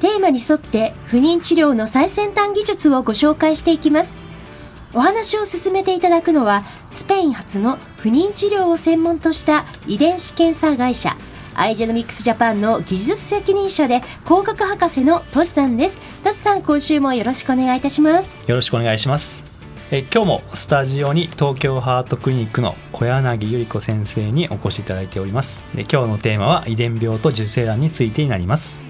テーマに沿って不妊治療の最先端技術をご紹介していきます。お話を進めていただくのはスペイン発の不妊治療を専門とした遺伝子検査会社アイジェノミクスジャパンの技術責任者で工学博士のトシさんです。トシさん今週もよろしくお願いいたします。よろしくお願いします。え今日もスタジオに東京ハートクリニックの小柳百合子先生にお越しいただいております。で今日のテーマは遺伝病と受精卵についてになります。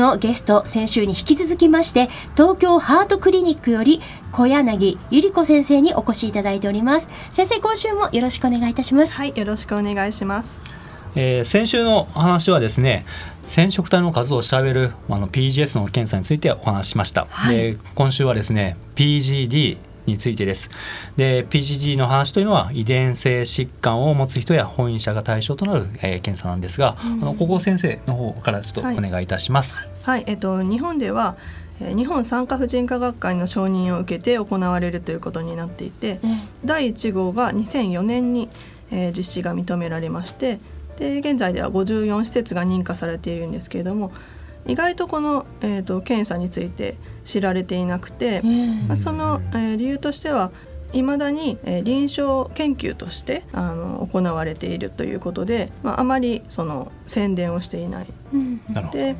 のゲスト先週に引き続きまして東京ハートクリニックより小柳ゆり子先生にお越しいただいております。先生今週もよろしくお願いいたします。はいよろしくお願いします。えー、先週の話はですね染色体の数を調べるあの PGS の検査についてお話ししました、はい、で今週はですね PGD についてです。で PGD の話というのは遺伝性疾患を持つ人や本院者が対象となる、えー、検査なんですが、うん、あのここ先生の方からちょっとお願いいたします。はい、はい、えっと日本では日本産科婦人科学会の承認を受けて行われるということになっていて、うん、第1号が2004年に、えー、実施が認められましてで現在では54施設が認可されているんですけれども意外とこの、えーと、検査について知られていなくて、まあ、その、えー、理由としてはいまだに、えー、臨床研究としてあの行われているということで、まあ、あまりその宣伝をしていない。うん、で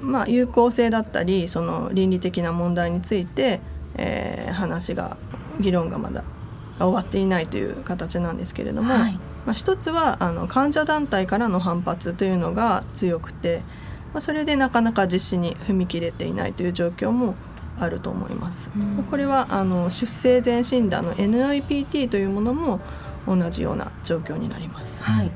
まあ、有効性だったりその倫理的な問題について、えー、話が議論がまだ終わっていないという形なんですけれども、はい、まあ、一つはあの患者団体からの反発というのが強くて。まあ、それでなかなか実施に踏み切れていないという状況もあると思います。これはあの出生前診断の NIPT というものも同じような状況になります。はい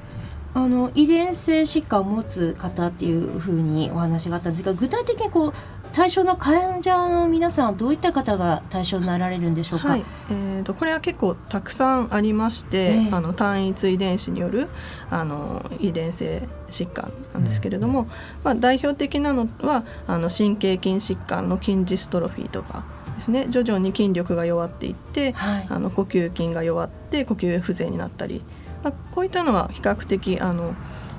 あの遺伝性疾患を持つ方っていうふうにお話があった。んですが具体的にこう対象の患者の皆さんはどういった方が対象になられるんでしょうか、はい、えーと、これは結構たくさんありまして、えー、あの単一遺伝子によるあの遺伝性疾患なんですけれども、うん、まあ、代表的なのはあの神経筋疾患の筋ジストロフィーとかですね。徐々に筋力が弱っていって、はい、あの呼吸筋が弱って呼吸不全になったり、まあ、こういったのは比較的あの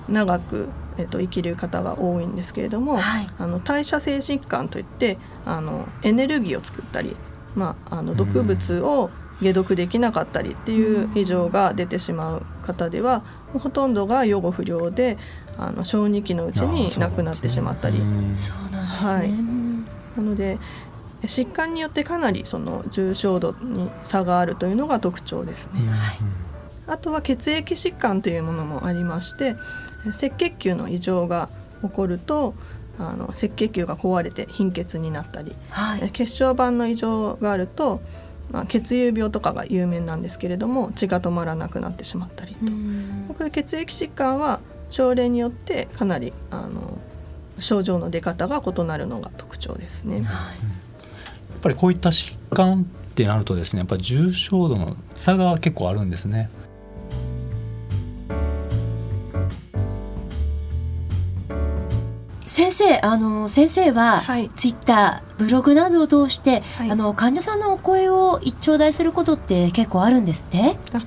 長くえっと、生きる方が多いんですけれども、はい、あの代謝性疾患といってあのエネルギーを作ったり、まあ、あの毒物を解毒できなかったりっていう異常が出てしまう方では、うん、ほとんどが予後不良であの小児期のうちに亡くなってしまったり。はい、なので疾患によってかなりその重症度に差があるというのが特徴ですね。はい、あとは血液疾患というものもありまして赤血球の異常が起こるとあの赤血球が壊れて貧血になったり、はい、血小板の異常があると、まあ、血友病とかが有名なんですけれども血が止まらなくなってしまったりとこれ血液疾患は症例によってかなりあの症状の出方が異なるのが特徴ですね。はい、やっぱりこういった疾患ってなるとですねやっぱり重症度の差が結構あるんですね。先生あの先生は、はい、ツイッターブログなどを通して、はい、あの患者さんのお声を一頂戴することって結構あるんですって？あ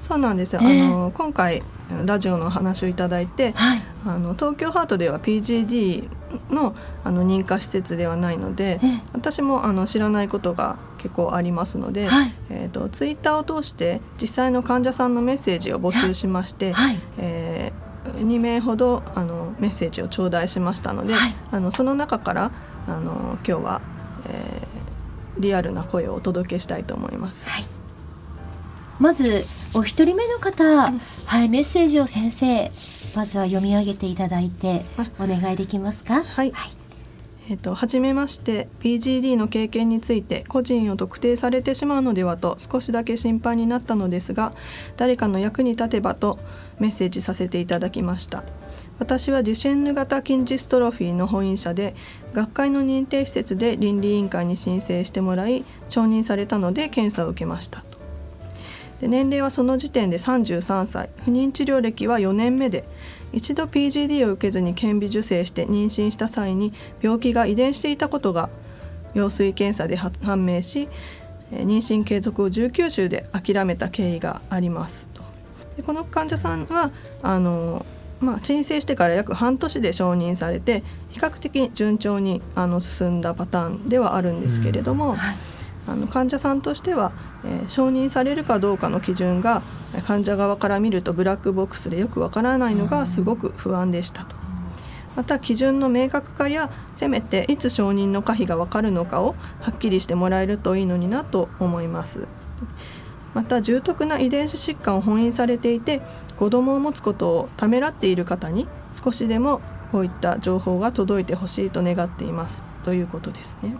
そうなんですよ、えー、あの今回ラジオの話をいただいて、はい、あの東京ハートでは PGD のあの認可施設ではないので、えー、私もあの知らないことが結構ありますので、はい、えーと、ツイッターを通して実際の患者さんのメッセージを募集しまして、はい、えー2名ほどあのメッセージを頂戴しましたので、はい、あのその中からあの今日は、えー、リアルな声をお届けしたいと思います。はい、まずお一人目の方、うん、はいメッセージを先生まずは読み上げていただいてお願いできますか？はい、はいえっと、初めまして PGD の経験について個人を特定されてしまうのではと少しだけ心配になったのですが誰かの役に立てばとメッセージさせていただきました。私はデュシェンヌ型筋ジストロフィーの本院者で学会の認定施設で倫理委員会に申請してもらい承認されたので検査を受けました。で年齢はその時点で33歳。不妊治療歴は4年目で一度 PGD を受けずに顕微授精して妊娠した際に病気が遺伝していたことが羊水検査で判明し妊娠継続を19週で諦めた経緯があります。と。でこの患者さんはあの、まあ、申請してから約半年で承認されて比較的順調にあの進んだパターンではあるんですけれども、うん、あの患者さんとしては、えー、承認されるかどうかの基準が患者側から見るとブラックボックスでよくわからないのがすごく不安でしたと。また基準の明確化やせめていつ承認の可否が分かるのかをはっきりしてもらえるといいのになと思いますまた重篤な遺伝子疾患を本院されていて子どもを持つことをためらっている方に少しでもこういった情報が届いてほしいと願っていますということですね。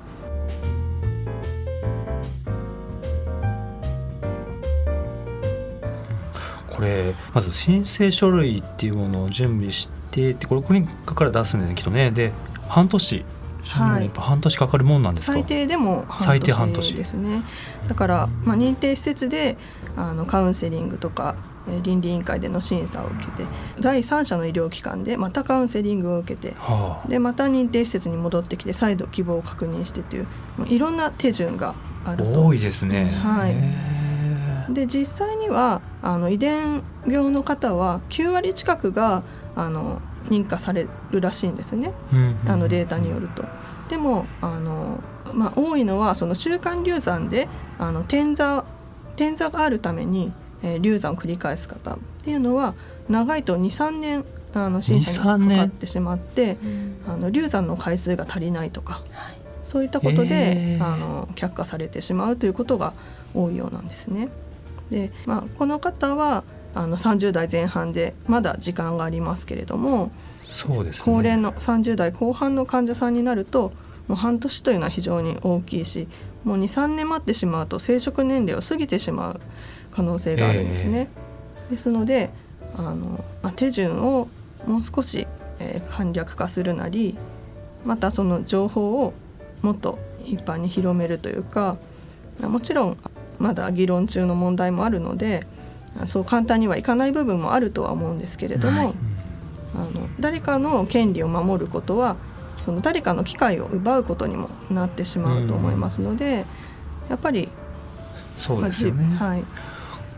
これまず申請書類っていうものを準備してこれクリニックから出すんだよねきっとね。で半年。はい、半年かかるもんなんです最低でも最低半年。ですね。だから、まあ、認定施設であのカウンセリングとか倫理委員会での審査を受けて第三者の医療機関でまたカウンセリングを受けて、はあ、でまた認定施設に戻ってきて再度希望を確認してといういろんな手順があると。多いですね。はいで実際にはあの遺伝病の方は9割近くがあの認可されるらしいんですね、あのデータによると。でもあの、まあ、多いのはその週間流産であの転座転座があるために、えー、流産を繰り返す方っていうのは長いと23年あの審査にかかってしまって、あの流産の回数が足りないとか、はい、そういったことであの却下されてしまうということが多いようなんですね。で、まあ、この方はあの30代前半でまだ時間がありますけれどもそうです、ね、高齢の30代後半の患者さんになるともう半年というのは非常に大きいしもう23年待ってしまうと生殖年齢を過ぎてしまう可能性があるんですね。えー、ですのであの、まあ、手順をもう少し、えー、簡略化するなりまたその情報をもっと一般に広めるというかもちろんまだ議論中の問題もあるのでそう簡単にはいかない部分もあるとは思うんですけれども、はい、あの誰かの権利を守ることはその誰かの機会を奪うことにもなってしまうと思いますので、やっぱりそうですよね、はい、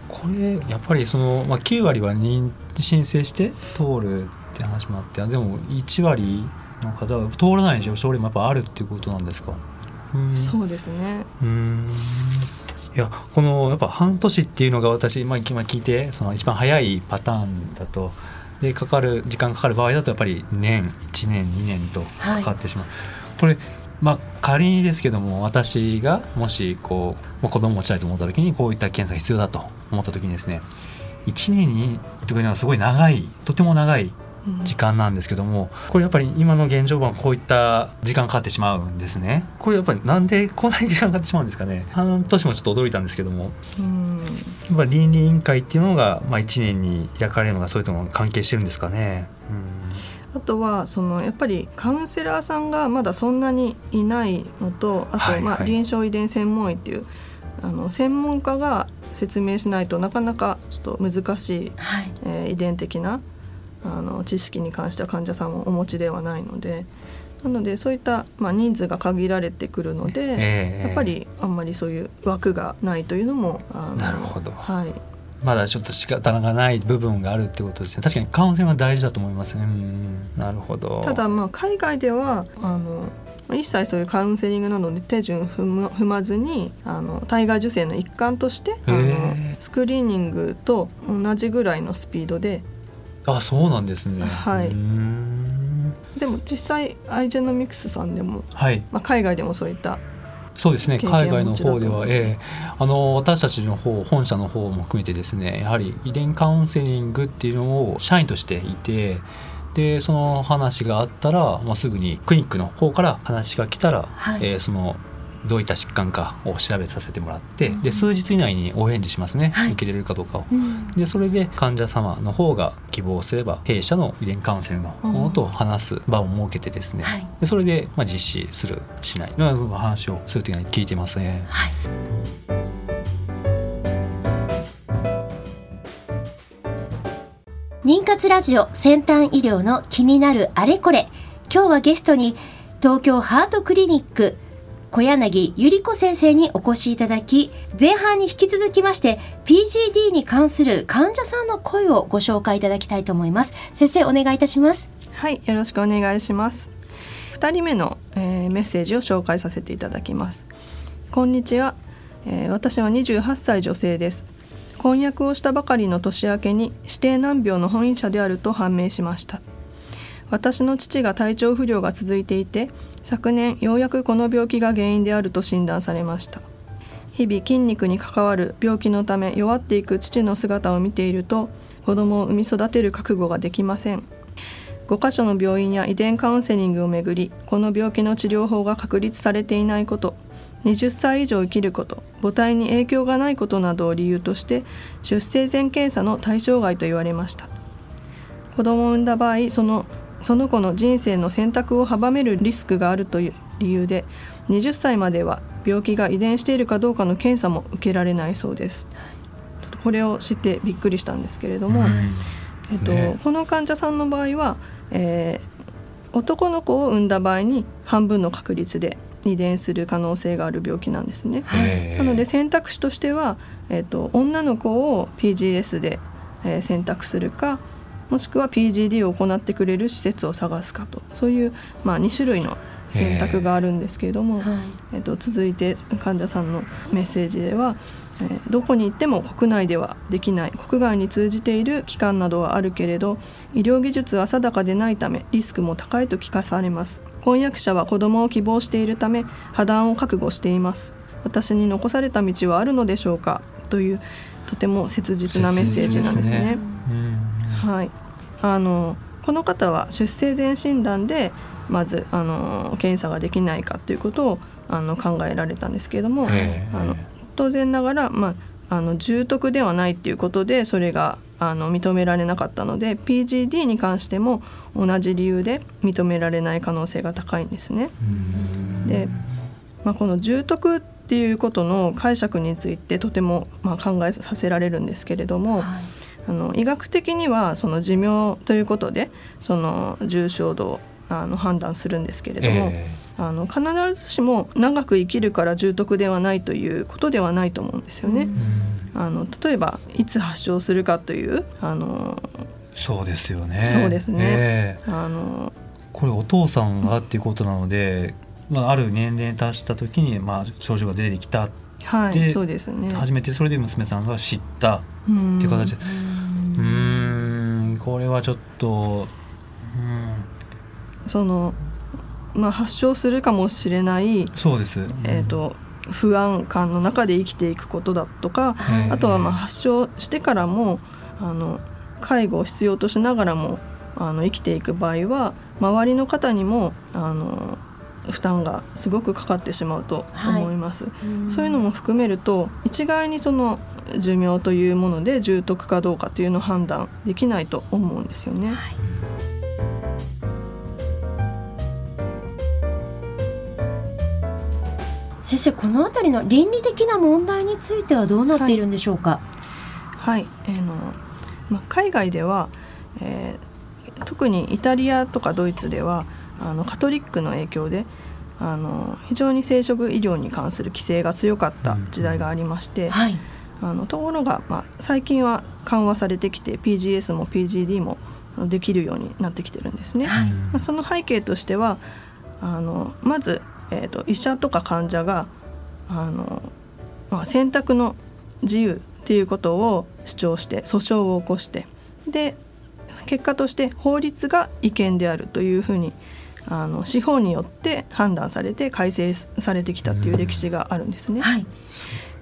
これやっぱりその、まあ、9割は認申請して通るって話もあってでも1割の方は通らない症例もやっぱあるっていうことなんですか？そうですね。うんいやこのやっぱ半年っていうのが私、まあ、今聞いてその一番早いパターンだとでかかる時間かかる場合だとやっぱり年1年2年とかかってしまう、はい、これまあ仮にですけども私がもしこう、まあ、子供を持ちたいと思った時にこういった検査が必要だと思った時にですね1年にというのはすごい長いとても長い時間なんですけどもこれやっぱり今の現状はこういった時間かかってしまうんですね。これやっぱりなんでこんなに時間かかってしまうんですかね。半年もちょっと驚いたんですけども。うん。やっぱ倫理委員会っていうのが、まあ、1年に開かれるのがそういうのが関係してるんですかね。あとはそのやっぱりカウンセラーさんがまだそんなにいないのとあとまあ臨床遺伝専門医っていうあの専門家が説明しないとなかなかちょっと難しい、はい、えー、遺伝的なあの知識に関しては患者さんもお持ちではないのでなのでそういった、まあ、人数が限られてくるので、えー、やっぱりあんまりそういう枠がないというのもなるほど、はい、まだちょっと仕方がない部分があるってことですね。確かにカウンセリングは大事だと思いますね。なるほど。ただまあ海外ではあの一切そういうカウンセリングなどで手順踏まずにあの体外受精の一環としてあのスクリーニングと同じぐらいのスピードであそうなんですね。はい。でも実際アイジェノミクスさんでも、はい。まあ、海外でもそういったそうですね。海外の方では、えー、あの私たちの方本社の方も含めてですねやはり遺伝カウンセリングっていうのを社員としていてでその話があったら、まあ、すぐにクリニックの方から話が来たら、はい、えー、そのどういった疾患かを調べさせてもらって、うん、で数日以内にお返事しますね、はい、受けれるかどうかを、うん、でそれで患者様の方が希望すれば弊社の遺伝カウンセリングのものと話す場を設けてですね、はい、でそれでまあ実施するしない。の話をするというのは聞いてますね。はい。妊活ラジオ先端医療の気になるあれこれ。今日はゲストに東京ハートクリニック小柳ゆり子先生にお越しいただき前半に引き続きまして PGD に関する患者さんの声をご紹介いただきたいと思います。先生お願いいたします。はいよろしくお願いします。2人目の、えー、メッセージを紹介させていただきます。こんにちは、えー、私は28歳女性です。婚約をしたばかりの年明けに指定難病の本医者であると判明しました。私の父が体調不良が続いていて昨年ようやくこの病気が原因であると診断されました。日々筋肉に関わる病気のため弱っていく父の姿を見ていると子供を産み育てる覚悟ができません。5カ所の病院や遺伝カウンセリングをめぐりこの病気の治療法が確立されていないこと20歳以上生きること母体に影響がないことなどを理由として出生前検査の対象外と言われました。子供を産んだ場合そのその子の人生の選択を阻めるリスクがあるという理由で20歳までは病気が遺伝しているかどうかの検査も受けられないそうです。ちょっとこれを知ってびっくりしたんですけれども、えっと、ね、この患者さんの場合は、えー、男の子を産んだ場合に半分の確率で遺伝する可能性がある病気なんですね。なので選択肢としては、えーと、女の子を PGS で、えー、選択するかもしくは PGD を行ってくれる施設を探すかとそういう、まあ、2種類の選択があるんですけれども、えー、と続いて患者さんのメッセージでは、えー、どこに行っても国内ではできない国外に通じている機関などはあるけれど医療技術は定かでないためリスクも高いと聞かされます。婚約者は子供を希望しているため破談を覚悟しています。私に残された道はあるのでしょうか？というとても切実なメッセージなんですね。はい、あのこの方は出生前診断でまずあの検査ができないかということをあの考えられたんですけれども、あの当然ながら、まあ、あの重篤ではないっていうことでそれがあの認められなかったので PGD に関しても同じ理由で認められない可能性が高いんですね。で、まあ、この重篤っていうことの解釈についてとてもまあ考えさせられるんですけれども、はいあの医学的にはその寿命ということでその重症度をあの判断するんですけれども、えー、あの必ずしも長く生きるから重篤ではないということではないと思うんですよね。うん、あの例えばいつ発症するかというあのそうですよね。そうですね。えー、あのこれお父さんがっていうことなので、まあ、ある年齢に達した時に、まあ、症状が出てきたはい、そうですね初めてそれで娘さんが知ったっていう形でうんこれはちょっと。そのまあ発症するかもしれないそうです、えーと、不安感の中で生きていくことだとかあとはまあ発症してからもあの介護を必要としながらもあの生きていく場合は周りの方にもあの負担がすごくかかってしまうと思います、はい、そういうのも含めると一概にその寿命というもので重篤かどうかというのを判断できないと思うんですよね。はい。先生この辺りの倫理的な問題についてはどうなっているんでしょうか？はい、はい、えー、のまあ、海外では、えー、特にイタリアとかドイツではあのカトリックの影響であの非常に生殖医療に関する規制が強かった時代がありまして、うんはい、あのところが、まあ、最近は緩和されてきて PGS も PGD もできるようになってきてるんですね。はい、まあ、その背景としてはあのまず、えーと、医者とか患者があの、まあ、選択の自由っていうことを主張して訴訟を起こしてで結果として法律が違憲であるというふうにあの司法によって判断されて改正されてきたという歴史があるんですね。はい、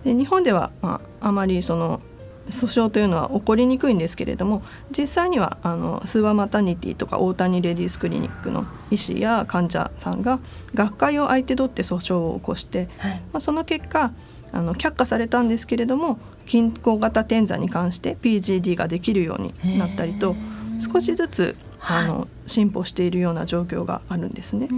で日本では、まあ、あまりその訴訟というのは起こりにくいんですけれども実際にはあのスーワマタニティとか大谷レディースクリニックの医師や患者さんが学会を相手取って訴訟を起こして、はい、まあ、その結果あの却下されたんですけれども均衡型転座に関して PGD ができるようになったりと少しずつあの、はい、進歩しているような状況があるんですね。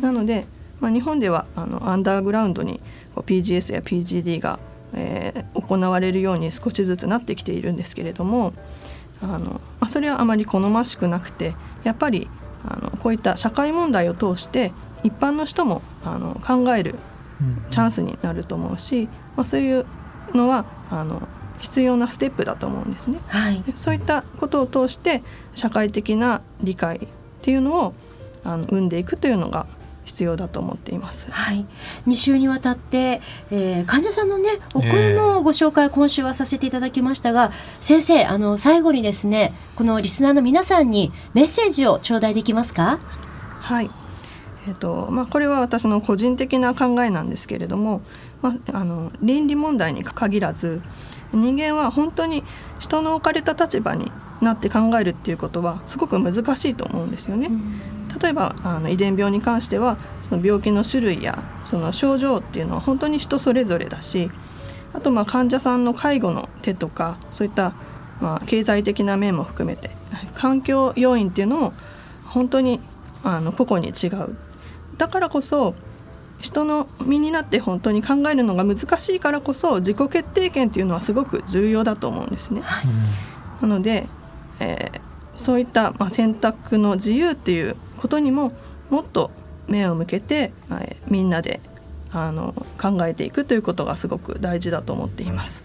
なので、まあ、日本ではあのアンダーグラウンドに PGS や PGD が、えー、行われるように少しずつなってきているんですけれどもあの、まあ、それはあまり好ましくなくてやっぱりあのこういった社会問題を通して一般の人もあの考えるチャンスになると思うし、まあ、そういうのはあの必要なステップだと思うんですね。はい、そういったことを通して社会的な理解っていうのをあの生んでいくというのが必要だと思っています。はい、2週にわたって、えー、患者さんのねお声もご紹介、今週はさせていただきましたが、先生あの最後にですねこのリスナーの皆さんにメッセージを頂戴できますか？はい。えーとまあ、これは私の個人的な考えなんですけれども、まあ、あの倫理問題に限らず人間は本当に人の置かれた立場になって考えるっていうことはすごく難しいと思うんですよね。例えばあの遺伝病に関してはその病気の種類やその症状っていうのは本当に人それぞれだしあとまあ患者さんの介護の手とかそういったまあ経済的な面も含めて環境要因っていうのも本当にあの個々に違うだからこそ人の身になって本当に考えるのが難しいからこそ自己決定権っていうのはすごく重要だと思うんですね。はい、なので、えー、そういった、まあ、選択の自由っていうことにももっと目を向けて、えー、みんなであの考えていくということがすごく大事だと思っています。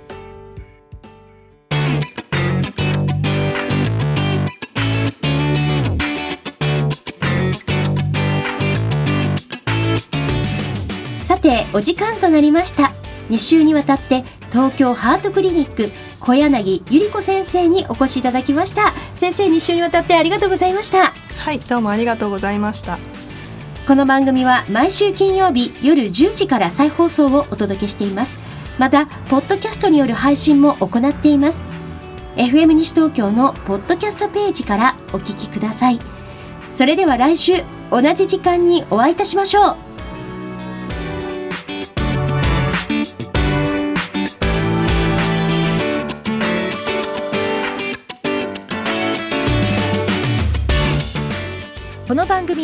てお時間となりました。2週にわたって東京ハートクリニック小柳ゆり子先生にお越しいただきました。先生2週にわたってありがとうございました。はいどうもありがとうございました。この番組は毎週金曜日夜10時から再放送をお届けしています。またポッドキャストによる配信も行っています。FM 西東京のポッドキャストページからお聞きください。それでは来週同じ時間にお会いいたしましょう